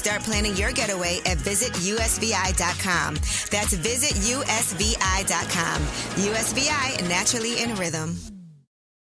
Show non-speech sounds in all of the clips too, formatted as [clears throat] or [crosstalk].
Start planning your getaway at visitusvi.com. That's visitusvi.com. USVI, naturally in rhythm.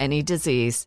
any disease.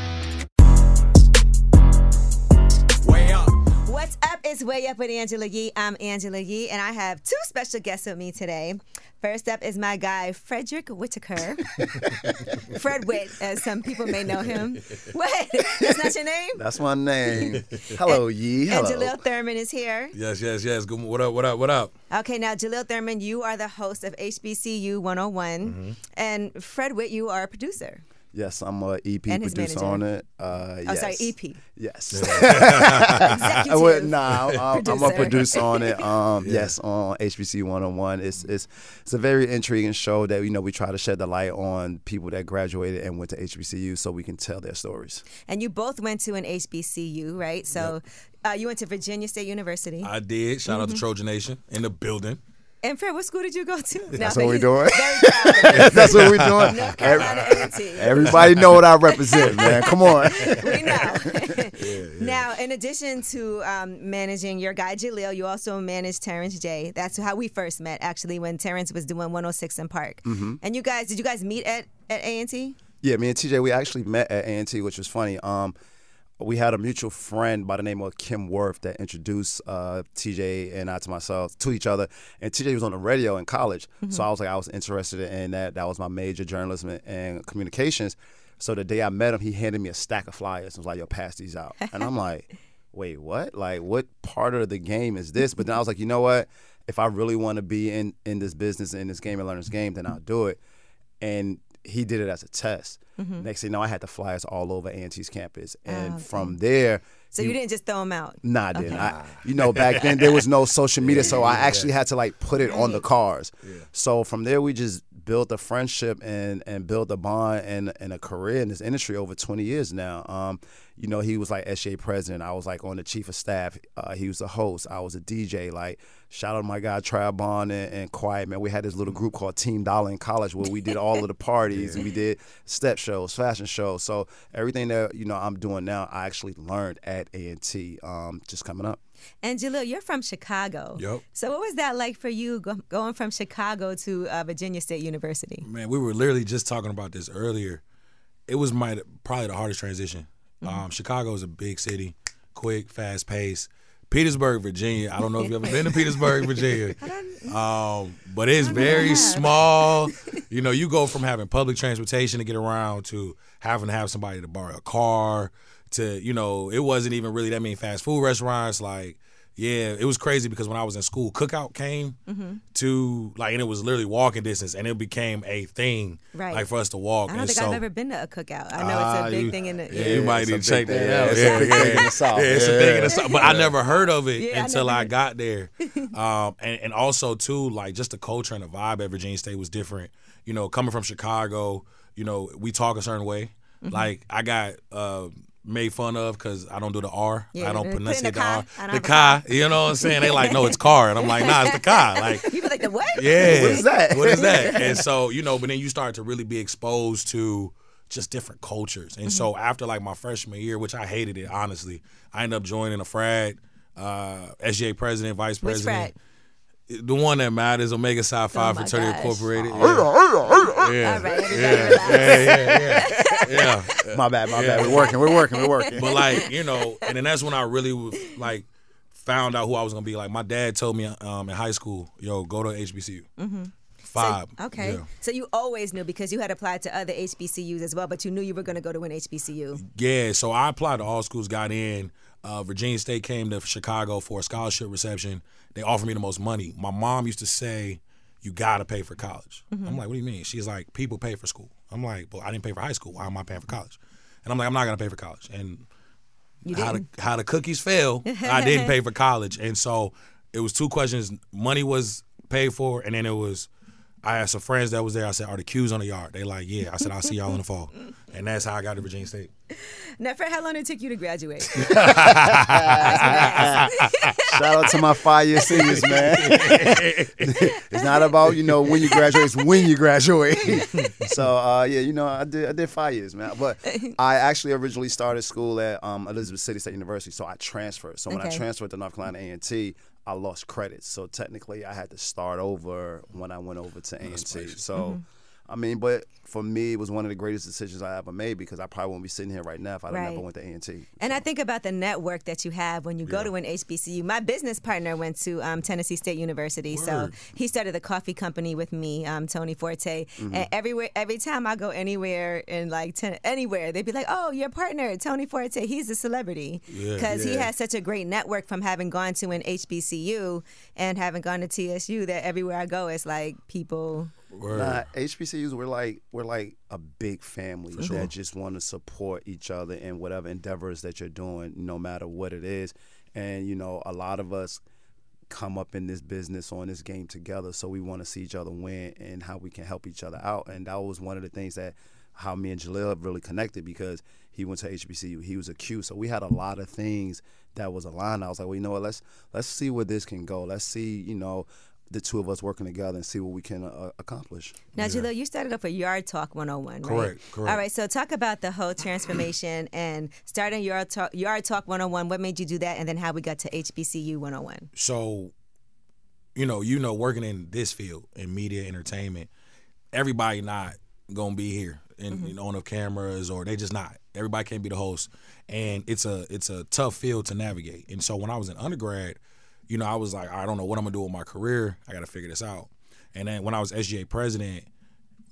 It's Way Up with Angela Yee. I'm Angela Yee, and I have two special guests with me today. First up is my guy, Frederick Whitaker. [laughs] Fred Witt, as some people may know him. What? That's not your name? That's my name. Hello, and, Yee. Hello. And Jahliel Thurman is here. Yes, yes, yes. Good. What up? What up? What up? Okay, now Jahliel Thurman, you are the host of HBCU 101, mm-hmm. and Fred Witt, you are a producer. Yes, I'm a EP producer manager. on it. Uh, oh, sorry, EP. Yes. [laughs] Executive. would, nah, I'm, I'm, a producer on it. Um, yeah. Yes, on HBC 101. It's it's it's a very intriguing show that you know we try to shed the light on people that graduated and went to HBCU so we can tell their stories. And you both went to an HBCU, right? So. Yep. Uh, you went to Virginia State University. I did. Shout mm-hmm. out to mm-hmm. Trojan Nation in the building. And Fred, what school did you go to? That's what we're doing. [laughs] That's what we're doing. North Carolina A&T. Everybody know what I represent, man. Come on. [laughs] we know. [laughs] yeah, yeah. Now, in addition to um, managing your guy Jaleel, you also manage Terrence J. That's how we first met, actually, when Terrence was doing 106 & Park. Mm-hmm. And you guys, did you guys meet at at A&T? Yeah, me and TJ, we actually met at A&T, which was funny. Um, we had a mutual friend by the name of Kim Worth that introduced uh, TJ and I to myself to each other. And TJ was on the radio in college, mm-hmm. so I was like, I was interested in that. That was my major, journalism and communications. So the day I met him, he handed me a stack of flyers and was like, "Yo, pass these out." [laughs] And I'm like, "Wait, what? Like, what part of the game is this?" But then I was like, "You know what? If I really want to be in in this business in this game and learn this game, then I'll do it." And he did it as a test. Mm-hmm. Next thing you know, I had the flyers all over A&T's campus, and oh, okay. from there. So you, didn't just throw them out? Nah, I didn't. Okay. I, you know, back then there was no [laughs] social media, yeah, so I actually yeah. had to like put it on the cars. Yeah. So from there, we just built a friendship and and built a bond and, and a career in this industry over 20 years now. Um, you know, he was like SGA president. I was like on the chief of staff. Uh, he was the host. I was a DJ. Like, shout out to my guy Trabon and, and Quiet Man. We had this little group called Team Dollar in college where we did all of the parties yeah. and we did step shows, fashion shows. So everything that you know I'm doing now, I actually learned at A and T. Um, just coming up. And Jahliel, you're from Chicago. Yep. So what was that like for you go- going from Chicago to uh, Virginia State University? Man, we were literally just talking about this earlier. It was my probably the hardest transition. Mm-hmm. Um, Chicago is a big city, quick, fast paced. Petersburg, Virginia. I don't know if you've ever been to Petersburg, Virginia, [laughs] um, but it's very small. [laughs] You know, you go from having public transportation to get around to having to have somebody to borrow a car to you know it wasn't even really that many fast food restaurants like Yeah, it was crazy because when I was in school, cookout came Mm-hmm. to like, and it was literally walking distance, and it became a thing, Right. like for us to walk. I don't and think so, I've ever been to a cookout. I know Ah, it's a big you- thing in the. Yeah, you might it's a need to check that out. It's a yeah, big yeah. thing in the South. Yeah, it's a thing in the South. But I never heard of it [laughs] Yeah, I until never I got there. [laughs] Um, and, and also too, like just the culture and the vibe at Virginia State was different. You know, coming from Chicago, you know, we talk a certain way. Mm-hmm. Like I got uh, made fun of because I don't do the R. Yeah, I don't put in the pronunciate the car. R. I don't The have car. You know what I'm saying? They like, no, it's [laughs] car, and I'm like, nah, it's the car. [laughs] Like People like the what? yeah. What is that? What is that? And so, you know, but then you start to really be exposed to just different cultures. And so Mm-hmm. after like my freshman year, which I hated it, honestly, I ended up joining a frat, uh, SGA president, vice Which frat? president. The one that matters, Omega Psi Phi Oh Fraternity gosh. Incorporated. All Yeah. right, everybody Yeah, relax. yeah, yeah, yeah. [laughs] My bad, my bad. We're working, we're working, we're working. But like, you know, and then that's when I really was, like found out who I was gonna be. Like my dad told me um, in high school, yo, go to HBCU. Mm-hmm. Five. Okay. Yeah. So you always knew because you had applied to other HBCUs as well, but you knew you were going to go to an HBCU. Yeah, so I applied to all schools, got in. Uh, Virginia State came to Chicago for a scholarship reception. They offered me the most money. My mom used to say, "You gotta pay for college." Mm-hmm. I'm like, "What do you mean?" She's like, "People pay for school." I'm like, "Well, I didn't pay for high school. Why am I paying for college?" And I'm like, "I'm not gonna pay for college." And how the how the cookies fell, I didn't [laughs] pay for college, and so it was two questions: money was paid for, and then it was. I had some friends that was there. I said, "Are the cues on the yard?" They like, "Yeah." I said, "I'll see y'all in the fall," [laughs] and that's how I got to Virginia State. Now, Fred, how long did it take you to graduate? [laughs] [laughs] Shout out to my five year seniors, man. it's not about you know when you graduate; it's when you graduate. so uh, yeah, you know, I did I did five years, man. But I actually originally started school at um, Elizabeth City State University, so I transferred. So when I transferred to North Carolina A and T, I lost credits. So technically, I had to start over when I went over to A and T. I mean, but for me, it was one of the greatest decisions I ever made because I probably wouldn't be sitting here right now if I Right. never went to A and T. And I think about the network that you have when you go to an HBCU. My business partner went to um, Tennessee State University, so he started the coffee company with me, um, Tony Forte. And everywhere, every time I go anywhere in like ten, anywhere, they'd be like, "Oh, your partner, Tony Forte. He's a celebrity Yeah. because he has such a great network from having gone to an HBCU and having gone to TSU. That everywhere I go, it's like people. Word. Nah, HBCUs we're like we're like a big family that just want to support each other in whatever endeavors that you're doing, no matter what it is. And you know, a lot of us come up in this business on this game together, so we want to see each other win and how we can help each other out. And that was one of the things that how me and Jahliel really connected because he went to HBCU, he was a Q, so we had a lot of things that was aligned. I was like, well, you know what? Let's let's see where this can go. Let's see, you know. The two of us working together and see what we can uh, accomplish. Now, Jahliel, you started off a Yard Talk 101, right? Correct, correct. All right, so talk about the whole transformation and starting Yard Talk, Yard Talk 101. What made you do that, and then how we got to HBCU 101. so you know you know working in this field in media entertainment everybody not gonna be here and you know on the cameras or they just not everybody can't be the host and it's a it's a tough field to navigate and so when i was in undergrad you know i was like i don't know what i'm gonna do with my career. I gotta figure this out. And then when i was sga president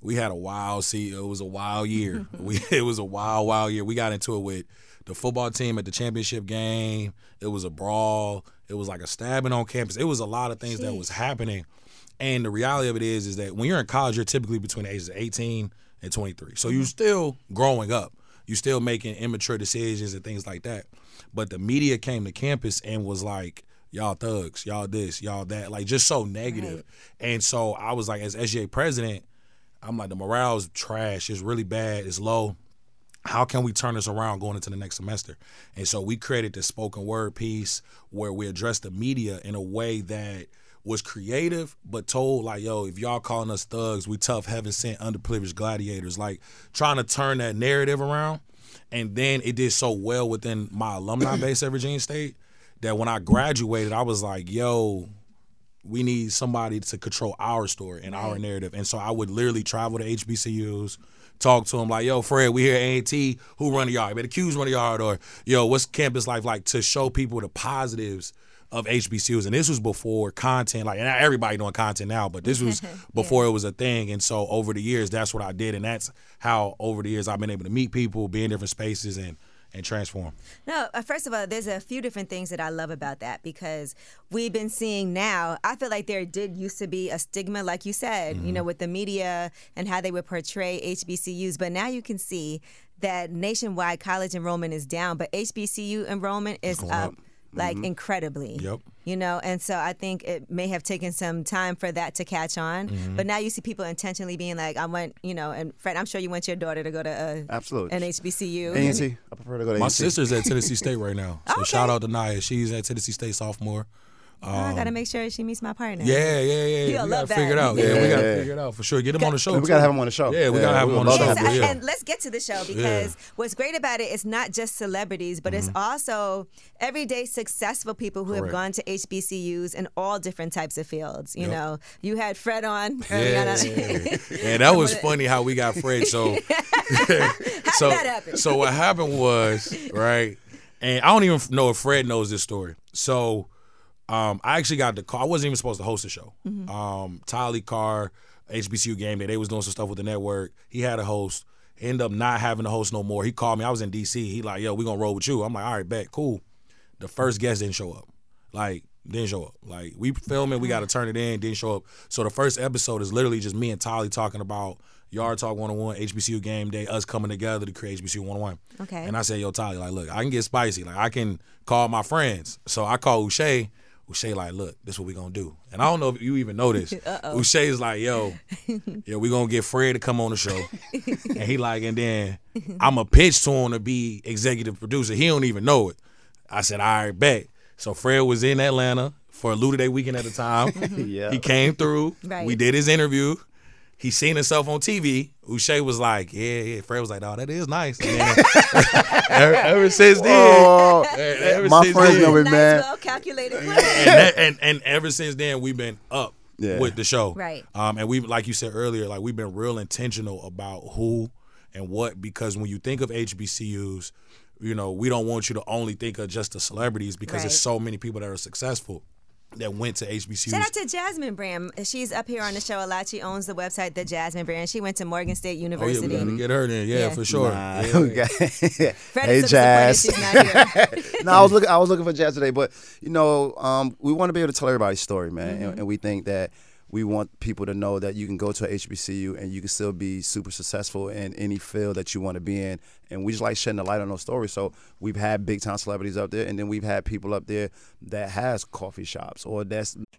we had a wild see it was a wild year. [laughs] We [laughs] it was a wild wild year. We got into it with the football team at the championship game. It was a brawl. It was like a stabbing on campus. It was a lot of things that was happening. And the reality of it is is that when you're in college you're typically between the ages of 18 and 23 so you're mm-hmm. still growing up. You're still making immature decisions and things like that. But the media came to campus and was like y'all thugs y'all this y'all that like just so negative. and so i was like as sga president I'm like the morale's trash. It's really bad. It's low. How can we turn this around going into the next semester? And so we created this spoken word piece where we addressed the media in a way that was creative, but told like, yo, if y'all calling us thugs, we tough, heaven sent, underprivileged gladiators. Like trying to turn that narrative around. And then it did so well within my alumni base at Virginia State that when I graduated, I was like, yo, we need somebody to control our story and our narrative. And so I would literally travel to HBCUs, talk to them like, yo, Fred, we here at A&T, who run the yard? Better Q's run the yard or, yo, what's campus life like to show people the positives of HBCUs. And this was before content, like, and everybody doing content now, but this was [laughs] before it was a thing. And so over the years, that's what I did. And that's how over the years I've been able to meet people, be in different spaces and and transform. No, uh, first of all, there's a few different things that I love about that because we've been seeing now. I feel like there did used to be a stigma, like you said, you know, with the media and how they would portray HBCUs, but now you can see that nationwide college enrollment is down, but HBCU enrollment is up. up. Like incredibly, Yep. You know, and so I think it may have taken some time for that to catch on. Mm-hmm. But now you see people intentionally being like, "I want," you know, and Fred, I'm sure you want your daughter to go to a, Absolutely. an HBCU. A&T. I prefer to go to My A&T. sister's at Tennessee State right now, so [laughs] Okay. shout out to Naya. She's at Tennessee State sophomore. Oh, I gotta um, make sure she meets my partner. Yeah, yeah, yeah. He'll we love gotta figure it out. Yeah, we gotta Yeah. figure it out for sure. Get him on the show. We too. gotta have him on the show. Yeah, we gotta have we him on the show. Yes, yeah. and let's get to the show because what's great about it is not just celebrities, but it's mm-hmm. also everyday successful people who have gone to HBCUs in all different types of fields. You Yep. know, you had Fred on early. Yeah, [laughs] yeah, that was funny how we got Fred. So, [laughs] [laughs] so, that happen? so what happened was right, and I don't even know if Fred knows this story. So, um, I actually got the call. I wasn't even supposed to host the show. Mm-hmm. Um, Tylee Carr, HBCU game day, they was doing some stuff with the network. He had a host. End up not having a host no more. He called me. I was in DC. He like, yo, we gonna roll with you. I'm like, all right, bet, cool. The first guest didn't show up. Like, didn't show up. Like, we filming, we got to turn it in, didn't show up. So the first episode is literally just me and Tylee talking about Yard Talk 101, HBCU game day, us coming together to create HBCU 101. Okay. And I said, yo, Tylee, like, look, I can get spicy. Like, I can call my friends. So I call Uche. Uche like, look, this is what we gonna do. And I don't know if you even know this. [laughs] Uche is like, yo, [laughs] yo, we gonna get Fred to come on the show. [laughs] and he like, and then I'm a pitch to him to be executive producer. He don't even know it. I said, all right, bet. So Fred was in Atlanta for a Luda Day weekend at the time. Yeah. He came through. Right. We did his interview. He seen himself on TV. Uche was like, yeah, yeah. Fred was like, oh, that is nice. Then, [laughs] ever, ever since then, Oh, ever my since friends then- know me, nice, man. well calculated and, that, and and ever since then we've been up Yeah. with the show Right. um and we like you said earlier like we've been real intentional about who and what because when you think of hbcus you know we don't want you to only think of just the celebrities because there's so many people that are successful that went to hbcus Shout out to Jasmine Brand. She's up here on the show a lot. She owns the website The Jasmine Brand. She went to Morgan State University. oh yeah University. we gotta get her in yeah, Yeah. for sure Nah, Yeah. we got- [laughs] hey, is so Jazz. she's not here. [laughs] no, I was looking. I was looking for Jazz today, but you know, um, we want to be able to tell everybody's story, man, Mm-hmm. and, and we think that we want people to know that you can go to a HBCU and you can still be super successful in any field that you want to be in, and we just like shedding the light on those stories. So we've had big time celebrities up there, and then we've had people up there that has coffee shops or that's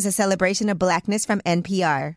is a celebration of blackness from NPR.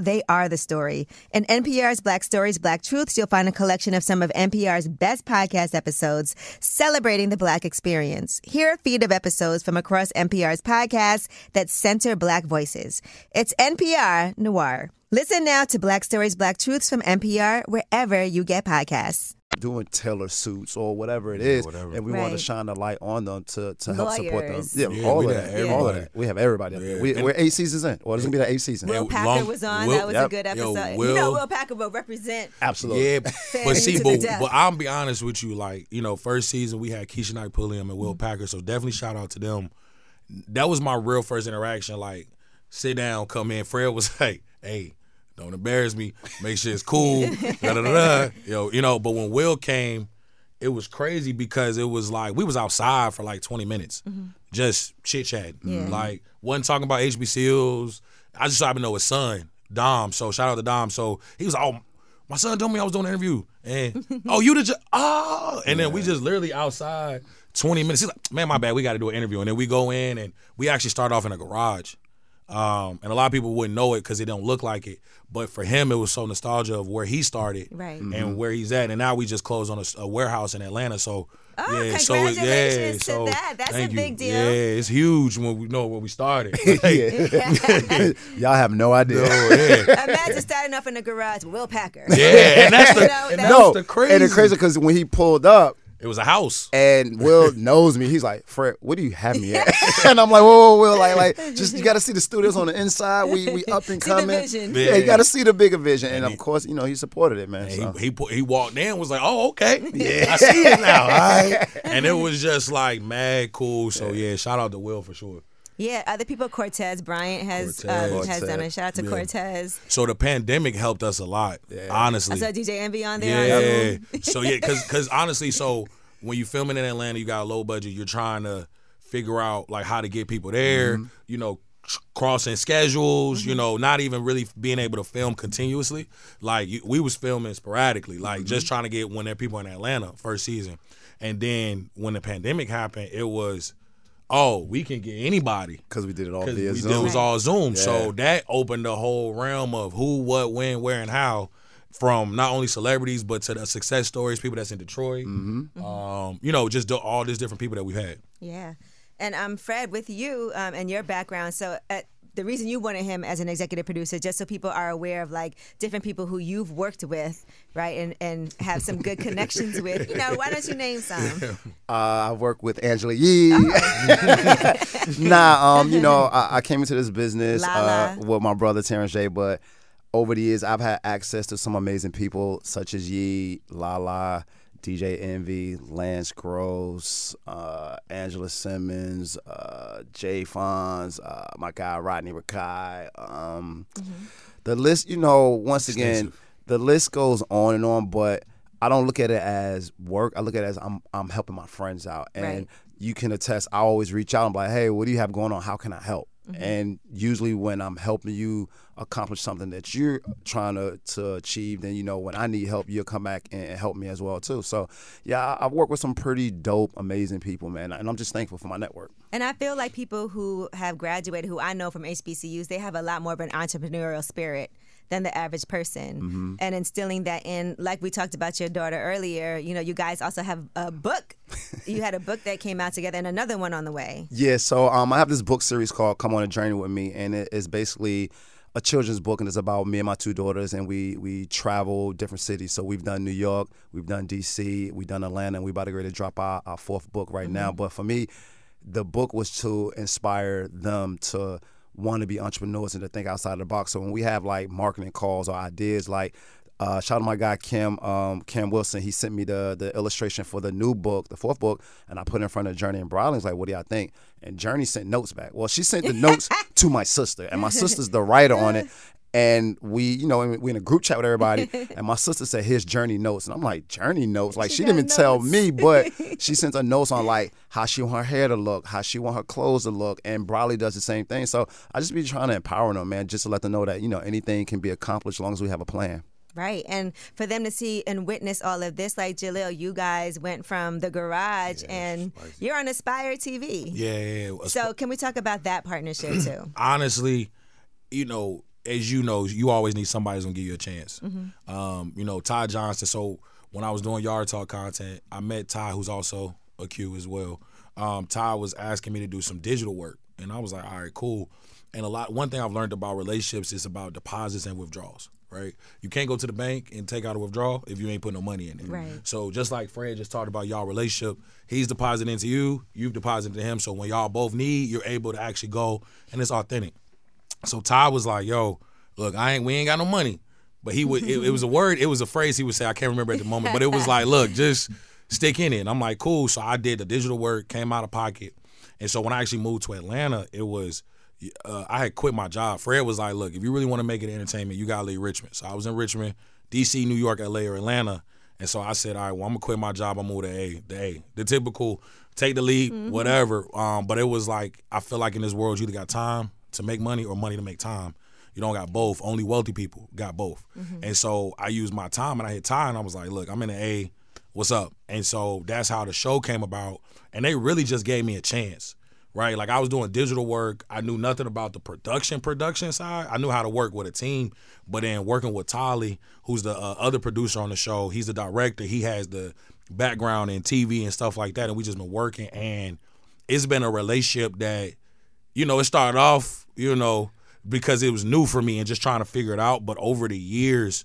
they are the story. In NPR's Black Stories, Black Truths, you'll find a collection of some of NPR's best podcast episodes celebrating the Black experience. Hear a feed of episodes from across NPR's podcasts that center Black voices. It's NPR Noir. Listen now to Black Stories, Black Truths from NPR wherever you get podcasts. Doing tailor suits or whatever it is, whatever. and we want to shine the light on them to, to help support them. Yeah, Yeah, all of that, all of that. We have everybody. up. Yeah. We, we're eight seasons in, or this is gonna be the eighth season. Will Yeah, Packer long- was on. Will- that was Yep. a good Yo, episode. you know, Will Packer will represent. Absolutely. Yeah, but see, but, but I'll be honest with you. Like, you know, first season we had Keshia Knight Pulliam and Mm-hmm. Will Packer, so definitely shout out to them. That was my real first interaction. Like, sit down, come in. Fred was [laughs] like, "Hey, don't embarrass me. Make sure it's cool." da, da, da, da. Yo, you know. But when Will came, it was crazy because it was like we was outside for like 20 minutes, just chit chat. Mm-hmm. Yeah. Like, wasn't talking about HBCUs. I just so happened to know his son, Dom. So shout out to Dom. So he was like, oh, my son told me I was doing an interview. And [laughs] oh, you the ju- oh and then we just literally outside 20 minutes. He's like, man, my bad, we gotta do an interview. And then we go in and we actually start off in a garage. Um, and a lot of people wouldn't know it because it don't look like it. But for him, it was so nostalgia of where he started Right. and where he's at. And now we just closed on a, a warehouse in Atlanta. So Oh, yeah, so it- congratulations yeah, to so that. That's a thank you. big deal. Yeah, it's huge when we know where we started. [laughs] [laughs] Y'all have no idea. yeah. [laughs] Imagine starting off in the garage with Will Packer. Yeah, and that's the You know, and that's- no, the crazy. and it's crazy because when he pulled up, It was a house. and [laughs] Will knows me. He's like, Fred, what do you have me at? [laughs] and I'm like, whoa, whoa, Will, like, like, just you got to see the studios on the inside. We we up and [laughs] See coming. vision. Yeah, you got to see the bigger vision. And, And of he- course, you know, he supported it, man. So. he he he walked in was like, oh okay, yeah, I see it now. All right, and it was just like mad cool. So yeah, shout out to Will for sure. Yeah, other people, Cortez Bryant has Cortez. Uh, has done it. Shout out to Yeah. Cortez. So the pandemic helped us a lot, I honestly. saw DJ Envy on there. Yeah. Zoom. so yeah, because because honestly, so when you're filming in Atlanta, you got a low budget. You're trying to figure out like how to get people there. Mm-hmm. You know, crossing schedules. You mm-hmm. know, not even really being able to film continuously. Like you, we was filming sporadically, like mm-hmm. just trying to get when there people in Atlanta first season, and then when the pandemic happened, it was. Oh, we can get anybody Because we did it all because via we Zoom. did- it was all Zoom. Yeah. So that opened the whole realm of who, what, when, where, and how, from not only celebrities but to the success stories, people that's in Detroit. Mm-hmm. Um, you know, just all these different people that we've had. Yeah, and um, Fred, with you um, and your background, so. Uh, the reason you wanted him as an executive producer, just so people are aware of like different people who you've worked with, right, and and have some good connections with. You know, why don't you name some? [laughs] Uh, I work with Angela Yee. [laughs] nah, um, you know, I, I came into this business uh, with my brother Terrence J. But over the years, I've had access to some amazing people such as Yee, Lala, DJ Envy, Lance Gross, uh, Angela Simmons, uh, Jay Fonz, uh, my guy Rodney Rakai. Um, The list, you know, once again, Extensive. the list goes on and on, but I don't look at it as work. I look at it as I'm I'm helping my friends out, and Right. you can attest. I always reach out and be like, "Hey, what do you have going on? How can I help?" Mm-hmm. And usually, when I'm helping you accomplish something that you're trying to, to achieve, then you know when I need help, you'll come back and help me as well too. So, yeah, I, I've worked with some pretty dope, amazing people, man, and I'm just thankful for my network. And I feel like people who have graduated, who I know from HBCUs, they have a lot more of an entrepreneurial spirit than the average person. And instilling that in, like we talked about your daughter earlier, you know, you guys also have a book. you had a book that came out together and another one on the way. [laughs] Yeah, so um, I have this book series called "Come on a Journey with Me," and it is basically a children's book, and it's about me and my two daughters, and we we travel different cities. So we've done New York, we've done D.C., we've done Atlanta, and we're about to go to drop our, our fourth book right now. But for me, the book was to inspire them to want to be entrepreneurs and to think outside of the box. So when we have like marketing calls or ideas, like uh, shout out to my guy Kim um, Kim Wilson. He sent me the the illustration for the new book, the fourth book, and I put it in front of Journey and. He's like, "What do y'all think?" And Journey sent notes back. Well, she sent the notes [laughs] to my sister, and my sister's the writer on it. And we, you know, we in a group chat with everybody, [laughs] and my sister said, "Here's journey notes," and I'm like, "Journey notes?" Like She she, didn't even tell me, but [laughs] she sent her notes on like how she want her hair to look, how she want her clothes to look, and Bradley does the same thing. So I just be trying to empower them, man, just to let them know that you know anything can be accomplished as long as we have a plan. Right. And for them to see and witness all of this, like Jahliel, you guys went from the garage and you're on Aspire TV. Yeah, yeah. yeah. So can we talk about that partnership too? [clears throat] honestly, you know, as you know, you always need somebody who's gonna give you a chance. Mm-hmm. Um, you know, Ty Johnson. So when I was doing Yard Talk content, I met Ty, who's also a Q as well. Um, Ty was asking me to do some digital work, and I was like, all right, cool. And a lot, one thing I've learned about relationships is about deposits and withdrawals. Right, you can't go to the bank and take out a withdrawal if you ain't put no money in it. Right. So just like Fred just talked about y'all relationship, he's depositing into you, you've deposited to him. So when y'all both need, you're able to actually go, and it's authentic. So Ty was like, "Yo, look, I ain't we ain't got no money," but he would. It, it was a word. It was a phrase he would say. I can't remember at the moment, but it was like, "Look, just stick in it." And I'm like, "Cool." So I did the digital work, came out of pocket, and so when I actually moved to Atlanta, it was. Uh, I had quit my job. Fred was like, "Look, if you really want to make it entertainment, you gotta leave Richmond." So I was in Richmond, D.C., New York, L.A., or Atlanta, and so I said, "All right, well, I'm gonna quit my job. I'm move to A, the A, the typical take the leap, whatever." Um, but it was like I feel like in this world, you either got time to make money or money to make time. You don't got both. Only wealthy people got both. And so I used my time and I hit time and I was like, look, I'm in the A. What's up? And so that's how the show came about. And they really just gave me a chance. Right? Like I was doing digital work. I knew nothing about the production production side. I knew how to work with a team. But then working with Tolly, who's the uh, other producer on the show, he's the director. He has the background in TV and stuff like that. And we just been working and it's been a relationship that you know, it started off, you know, because it was new for me and just trying to figure it out. But over the years,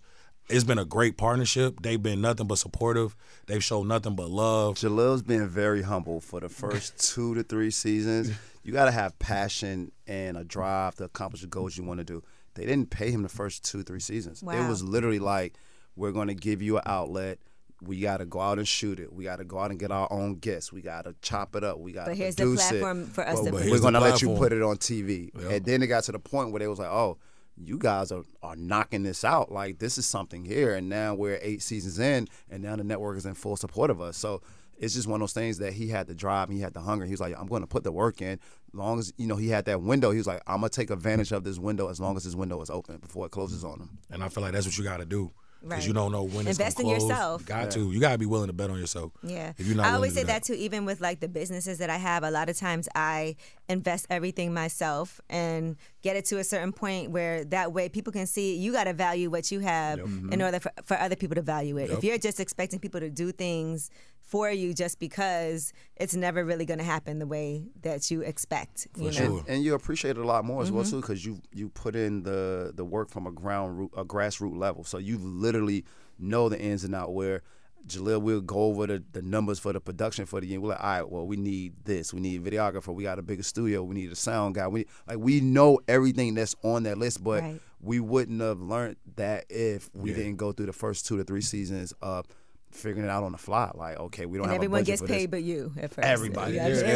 it's been a great partnership. They've been nothing but supportive. They've shown nothing but love. Jahliel's been very humble for the first [laughs] two to three seasons. You got to have passion and a drive to accomplish the goals you want to do. They didn't pay him the first two, three seasons. It was literally like, we're going to give you an outlet. We got to go out and shoot it. We got to go out and get our own guests. We got to chop it up. We got to But here's the platform it. for us But to we're going to let you put it on TV. Yep. And then it got to the point where they was like, oh, you guys are, are knocking this out. Like, this is something here. And now we're eight seasons in, and now the network is in full support of us. So it's just one of those things that he had the drive, he had the hunger. He was like, I'm going to put the work in. As long as, you know, he had that window, he was like, I'm going to take advantage of this window as long as this window is open before it closes on him. And I feel like that's what you got to do. Because Right. you don't know when it's Invest gonna in close. yourself. You got to. You got to be willing to bet on yourself. Yeah. If you're not I always say do that too, even with like the businesses that I have. A lot of times I invest everything myself and get it to a certain point where that way people can see you got to value what you have in order for, for other people to value it. If you're just expecting people to do things for you just because it's never really going to happen the way that you expect. you know? sure. and you appreciate it a lot more as well mm-hmm. too because you you put in the the work from a ground root a grassroots level so you literally know the ins and out where Jahliel will go over the, the numbers for the production for the year. We're like, all right, well, we need this. We need a videographer. We got a bigger studio. We need a sound guy. We like we know everything that's on that list, but Right. we wouldn't have learned that if we didn't go through the first two to three seasons of figuring it out on the fly. Like, okay, we don't And have everyone a gets for this. paid but you at first. Everybody. Yeah, listen,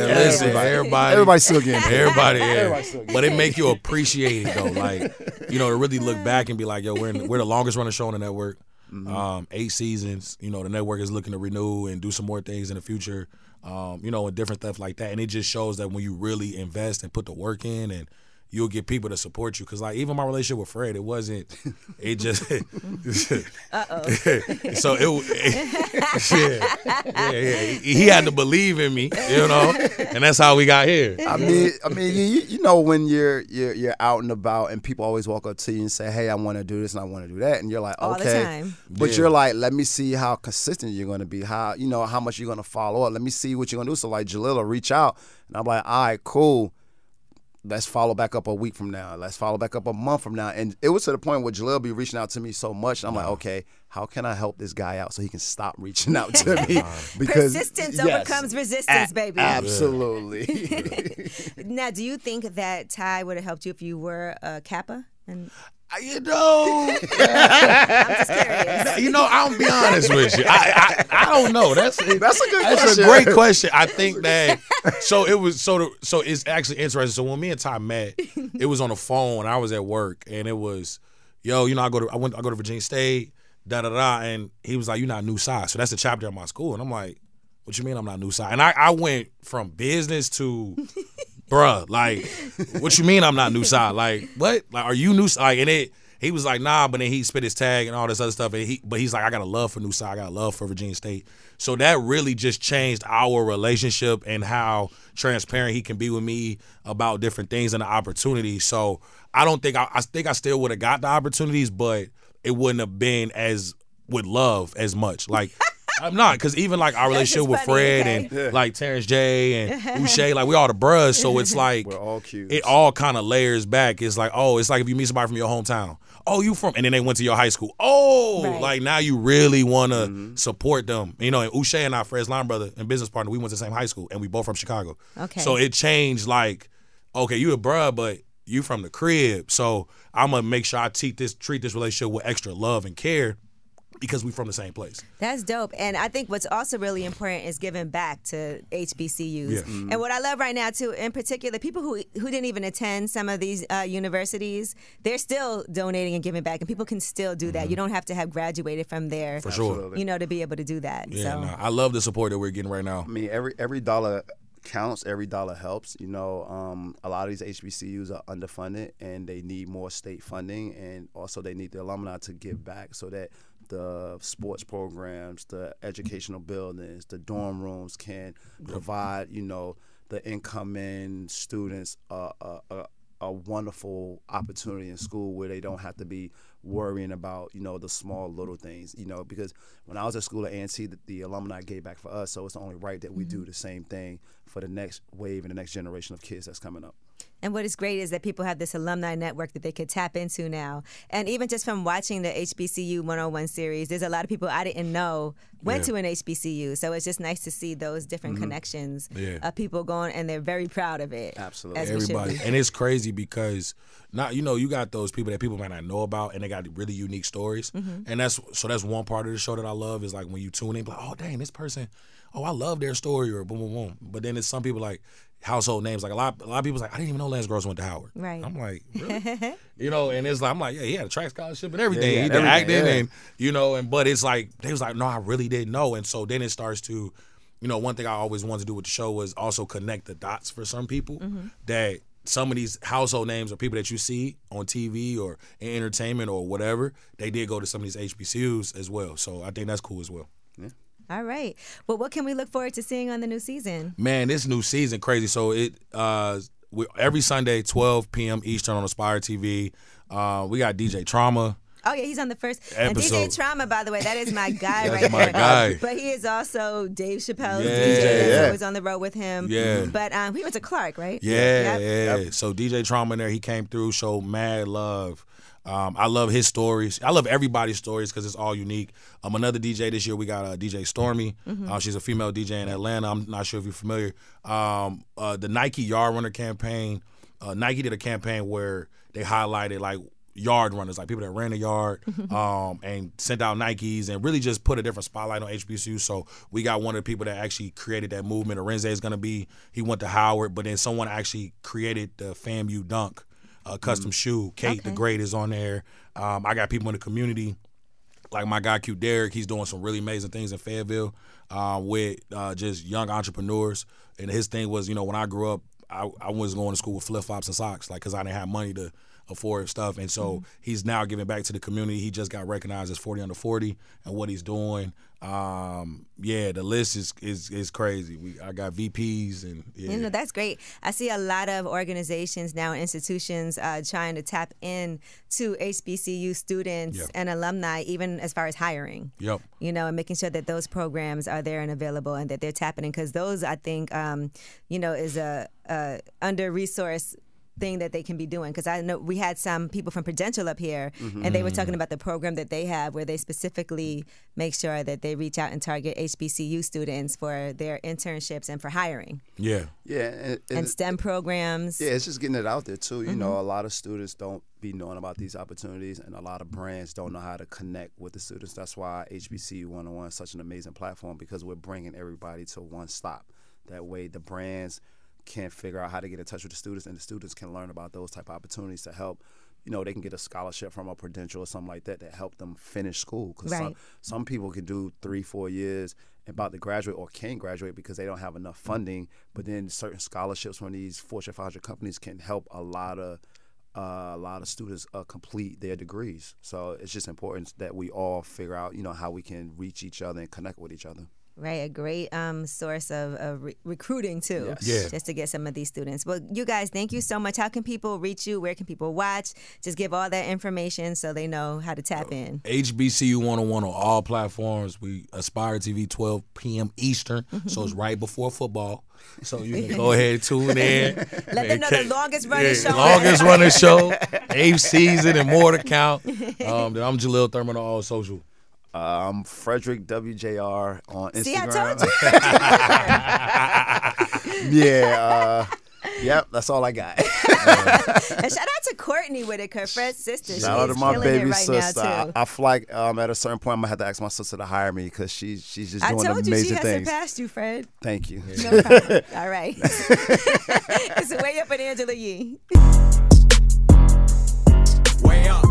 Everybody. everybody, Everybody's still getting paid. Everybody, yeah. Everybody's still getting But it make you appreciate it though. Like, you know, to really look back and be like, yo, we're in, we're the longest running show on the network. Mm-hmm. Um, eight seasons. You know, the network is looking to renew and do some more things in the future. Um, you know, and different stuff like that. And it just shows that when you really invest and put the work in and you'll get people to support you. Cause like even my relationship with Fred, it wasn't. [laughs] It just. [laughs] uh oh. [laughs] so it. yeah, yeah, yeah. He had to believe in me, you know, and that's how we got here. I mean, I mean, you, you know when you're you're you're out and about and people always walk up to you and say, "Hey, I want to do this and I want to do that," and you're like, All "Okay," time. but Yeah. you're like, "Let me see how consistent you're going to be, how you know how much you're going to follow up. Let me see what you're going to do." So like, Jalila, reach out, and I'm like, "All right, cool." Let's follow back up a week from now. Let's follow back up a month from now. And it was to the point where Jahliel be reaching out to me so much. And I'm like, okay, how can I help this guy out so he can stop reaching out to me? [laughs] Because Persistence Yes. overcomes resistance, A- baby. Absolutely. [laughs] Now, do you think that Ty would have helped you if you were a Kappa? And Uh, you know, [laughs] I'm just curious. you know, I'll be honest with you. I, I, I don't know. That's That's a good That's question. a great question. I think [laughs] that so it was so the, so it's actually interesting. So when me and Ty met, it was on the phone. I was at work, and it was yo, you know, I go to I went I go to Virginia State, da da da, and he was like, you're not Nu Psi, so that's the chapter of my school, and I'm like, what you mean I'm not Nu Psi? And I I went from business to. Bruh, like, what you mean I'm not Nu Psi? Like, what? Like, are you new? Like, and it, he was like, nah, but then he spit his tag and all this other stuff. And he, but he's like, I got a love for Nu Psi. I got a love for Virginia State. So that really just changed our relationship and how transparent he can be with me about different things and the opportunities. So I don't think I, I think I still would have got the opportunities, but it wouldn't have been as with love as much. Like. I'm not because even like our That's relationship with Fred okay. and like Terrence J and [laughs] Uche, like we all the bros. So it's [laughs] like We're all cute. it all kind of layers back. It's like, oh, it's like if you meet somebody from your hometown. Oh, you from, and then they went to your high school. Oh, Right. like now you really want to Mm-hmm. support them. You know, and Uche and I, Fred's line brother and business partner, we went to the same high school, and we both from Chicago. Okay. So it changed. Like, okay, you a bruh, but you from the crib. So I'm gonna make sure I treat this treat this relationship with extra love and care because we're from the same place. That's dope. And I think what's also really important is giving back to HBCUs. Yeah. And what I love right now too, in particular, people who who didn't even attend some of these uh, universities, they're still donating and giving back, and people can still do that. You don't have to have graduated from there, Mm-hmm. For sure. you know, to be able to do that. Yeah, so nah, I love the support that we're getting right now. I mean, every every dollar counts. Every dollar helps. You know, um, a lot of these HBCUs are underfunded, and they need more state funding, and also they need the alumni to give back so that the sports programs, the educational buildings, the dorm rooms can provide. You know, the incoming students a, a, a, a wonderful opportunity in school where they don't have to be worrying about you know the small little things you know because when I was at school at A&T the, the alumni gave back for us so it's only right that we do mm-hmm. the same thing for the next wave and the next generation of kids that's coming up And what is great is that people have this alumni network that they could tap into now. And even just from watching the HBCU 101 series, there's a lot of people I didn't know went Yeah. to an HBCU. So it's just nice to see those different connections Yeah. of people going, and they're very proud of it. Absolutely. as everybody and it's crazy because not you know you got those people that people might not know about and they got really unique stories Mm-hmm. and that's so that's one part of the show that i love is like when you tune in like oh dang this person oh i love their story or boom boom boom but then it's some people like household names like a lot a lot of people like i didn't even know lance gross went to howard Right. i'm like [laughs] really you know and it's like i'm like yeah he had a track scholarship and everything Yeah, he did acting yeah. and you know and but it's like they was like no i really didn't know and so then it starts to you know, one thing I always wanted to do with the show was also connect the dots for some people Mm-hmm. that some of these household names or people that you see on TV or in entertainment or whatever, they did go to some of these HBCUs as well. So I think that's cool as well. All right. Well, what can we look forward to seeing on the new season? Man, this new season crazy. So it uh we, every Sunday, 12 p.m. Eastern on Aspire TV. Uh, we got DJ Trauma. Oh yeah, he's on the first. And DJ Trauma, by the way, that is my [laughs] guy That's right my there. guy. But he is also Dave Chappelle's Yeah. DJ. That's Yeah. always on the road with him. Yeah. But um, he went to Clark, right? Yeah, Yep. yeah. So DJ Trauma in there, he came through, showed mad love. Um, I love his stories. I love everybody's stories because it's all unique. Um, another DJ this year we got uh, DJ Stormy. Uh, she's a female DJ in Atlanta. I'm not sure if you're familiar. Um, uh, the Nike Yard Runner campaign. Uh, Nike did a campaign where they highlighted like yard runners, like people that ran a yard, [laughs] um, and sent out Nikes and really just put a different spotlight on HBCU. So we got one of the people that actually created that movement. Arenze is going to be, he went to Howard, but then someone actually created the FAMU Dunk uh, custom shoe. Kate the Great is on there. Um, I got people in the community like my guy Q Derek, he's doing some really amazing things in Fayetteville uh, with uh, just young entrepreneurs. And his thing was, you know, when I grew up, I, I was going to school with flip flops and socks, like because I didn't have money to afford stuff. And so he's now giving back to the community. He just got recognized as 40 under 40 and what he's doing. Um, yeah, the list is is is crazy. We I got VPs and yeah. You know, that's great. I see a lot of organizations now and institutions uh, trying to tap in to HBCU students Yeah. and alumni, even as far as hiring. Yep. You know, and making sure that those programs are there and available and that they're tapping in because those, I think, um, you know, is a, a under resourced thing that they can be doing because I know we had some people from Prudential up here mm-hmm. and they were talking about the program that they have where they specifically make sure that they reach out and target HBCU students for their internships and for hiring Yeah. yeah and, and STEM programs. Yeah, it's just getting it out there too. You know, mm-hmm. a lot of students don't be knowing about these opportunities, and a lot of brands don't know how to connect with the students. That's why HBCU 101 is such an amazing platform because we're bringing everybody to one stop. That way, the brands can figure out how to get in touch with the students, and the students can learn about those type of opportunities to help you know, they can get a scholarship from a Prudential or something like that that help them finish school. Because some, Right. some people can do three, four years about to graduate or can graduate because they don't have enough funding. But then certain scholarships from these Fortune 500 companies can help a lot of uh, a lot of students uh, complete their degrees. So it's just important that we all figure out, you know, how we can reach each other and connect with each other. Right, a great um, source of, of re- recruiting too, Yes. Yeah. just to get some of these students. Well, you guys, thank you so much. How can people reach you? Where can people watch? Just give all that information so they know how to tap in. HBCU 101 on all platforms. We Aspire TV 12 p.m. Eastern, so it's right before football. So you can [laughs] go ahead and tune in. Let them know the longest running show. Longest running show, [laughs] eighth season and more to count. Um, I'm Jahliel Thurman on all social. Um, Frederick WJR on Instagram. See, I told you. [laughs] yeah. Uh, yep, that's all I got. and shout out to Courtney Whitaker, Fred's sister. Shout out to my baby right sister. I. I feel like um, at a certain point, I'm gonna have to ask my sister to hire me because she's she's just I doing amazing things. I told you amazing she has things. surpassed you, Fred. Thank you. No problem. [laughs] All right. [laughs] it's way up in Angela Yee. Way up.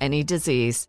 any disease.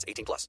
18 plus.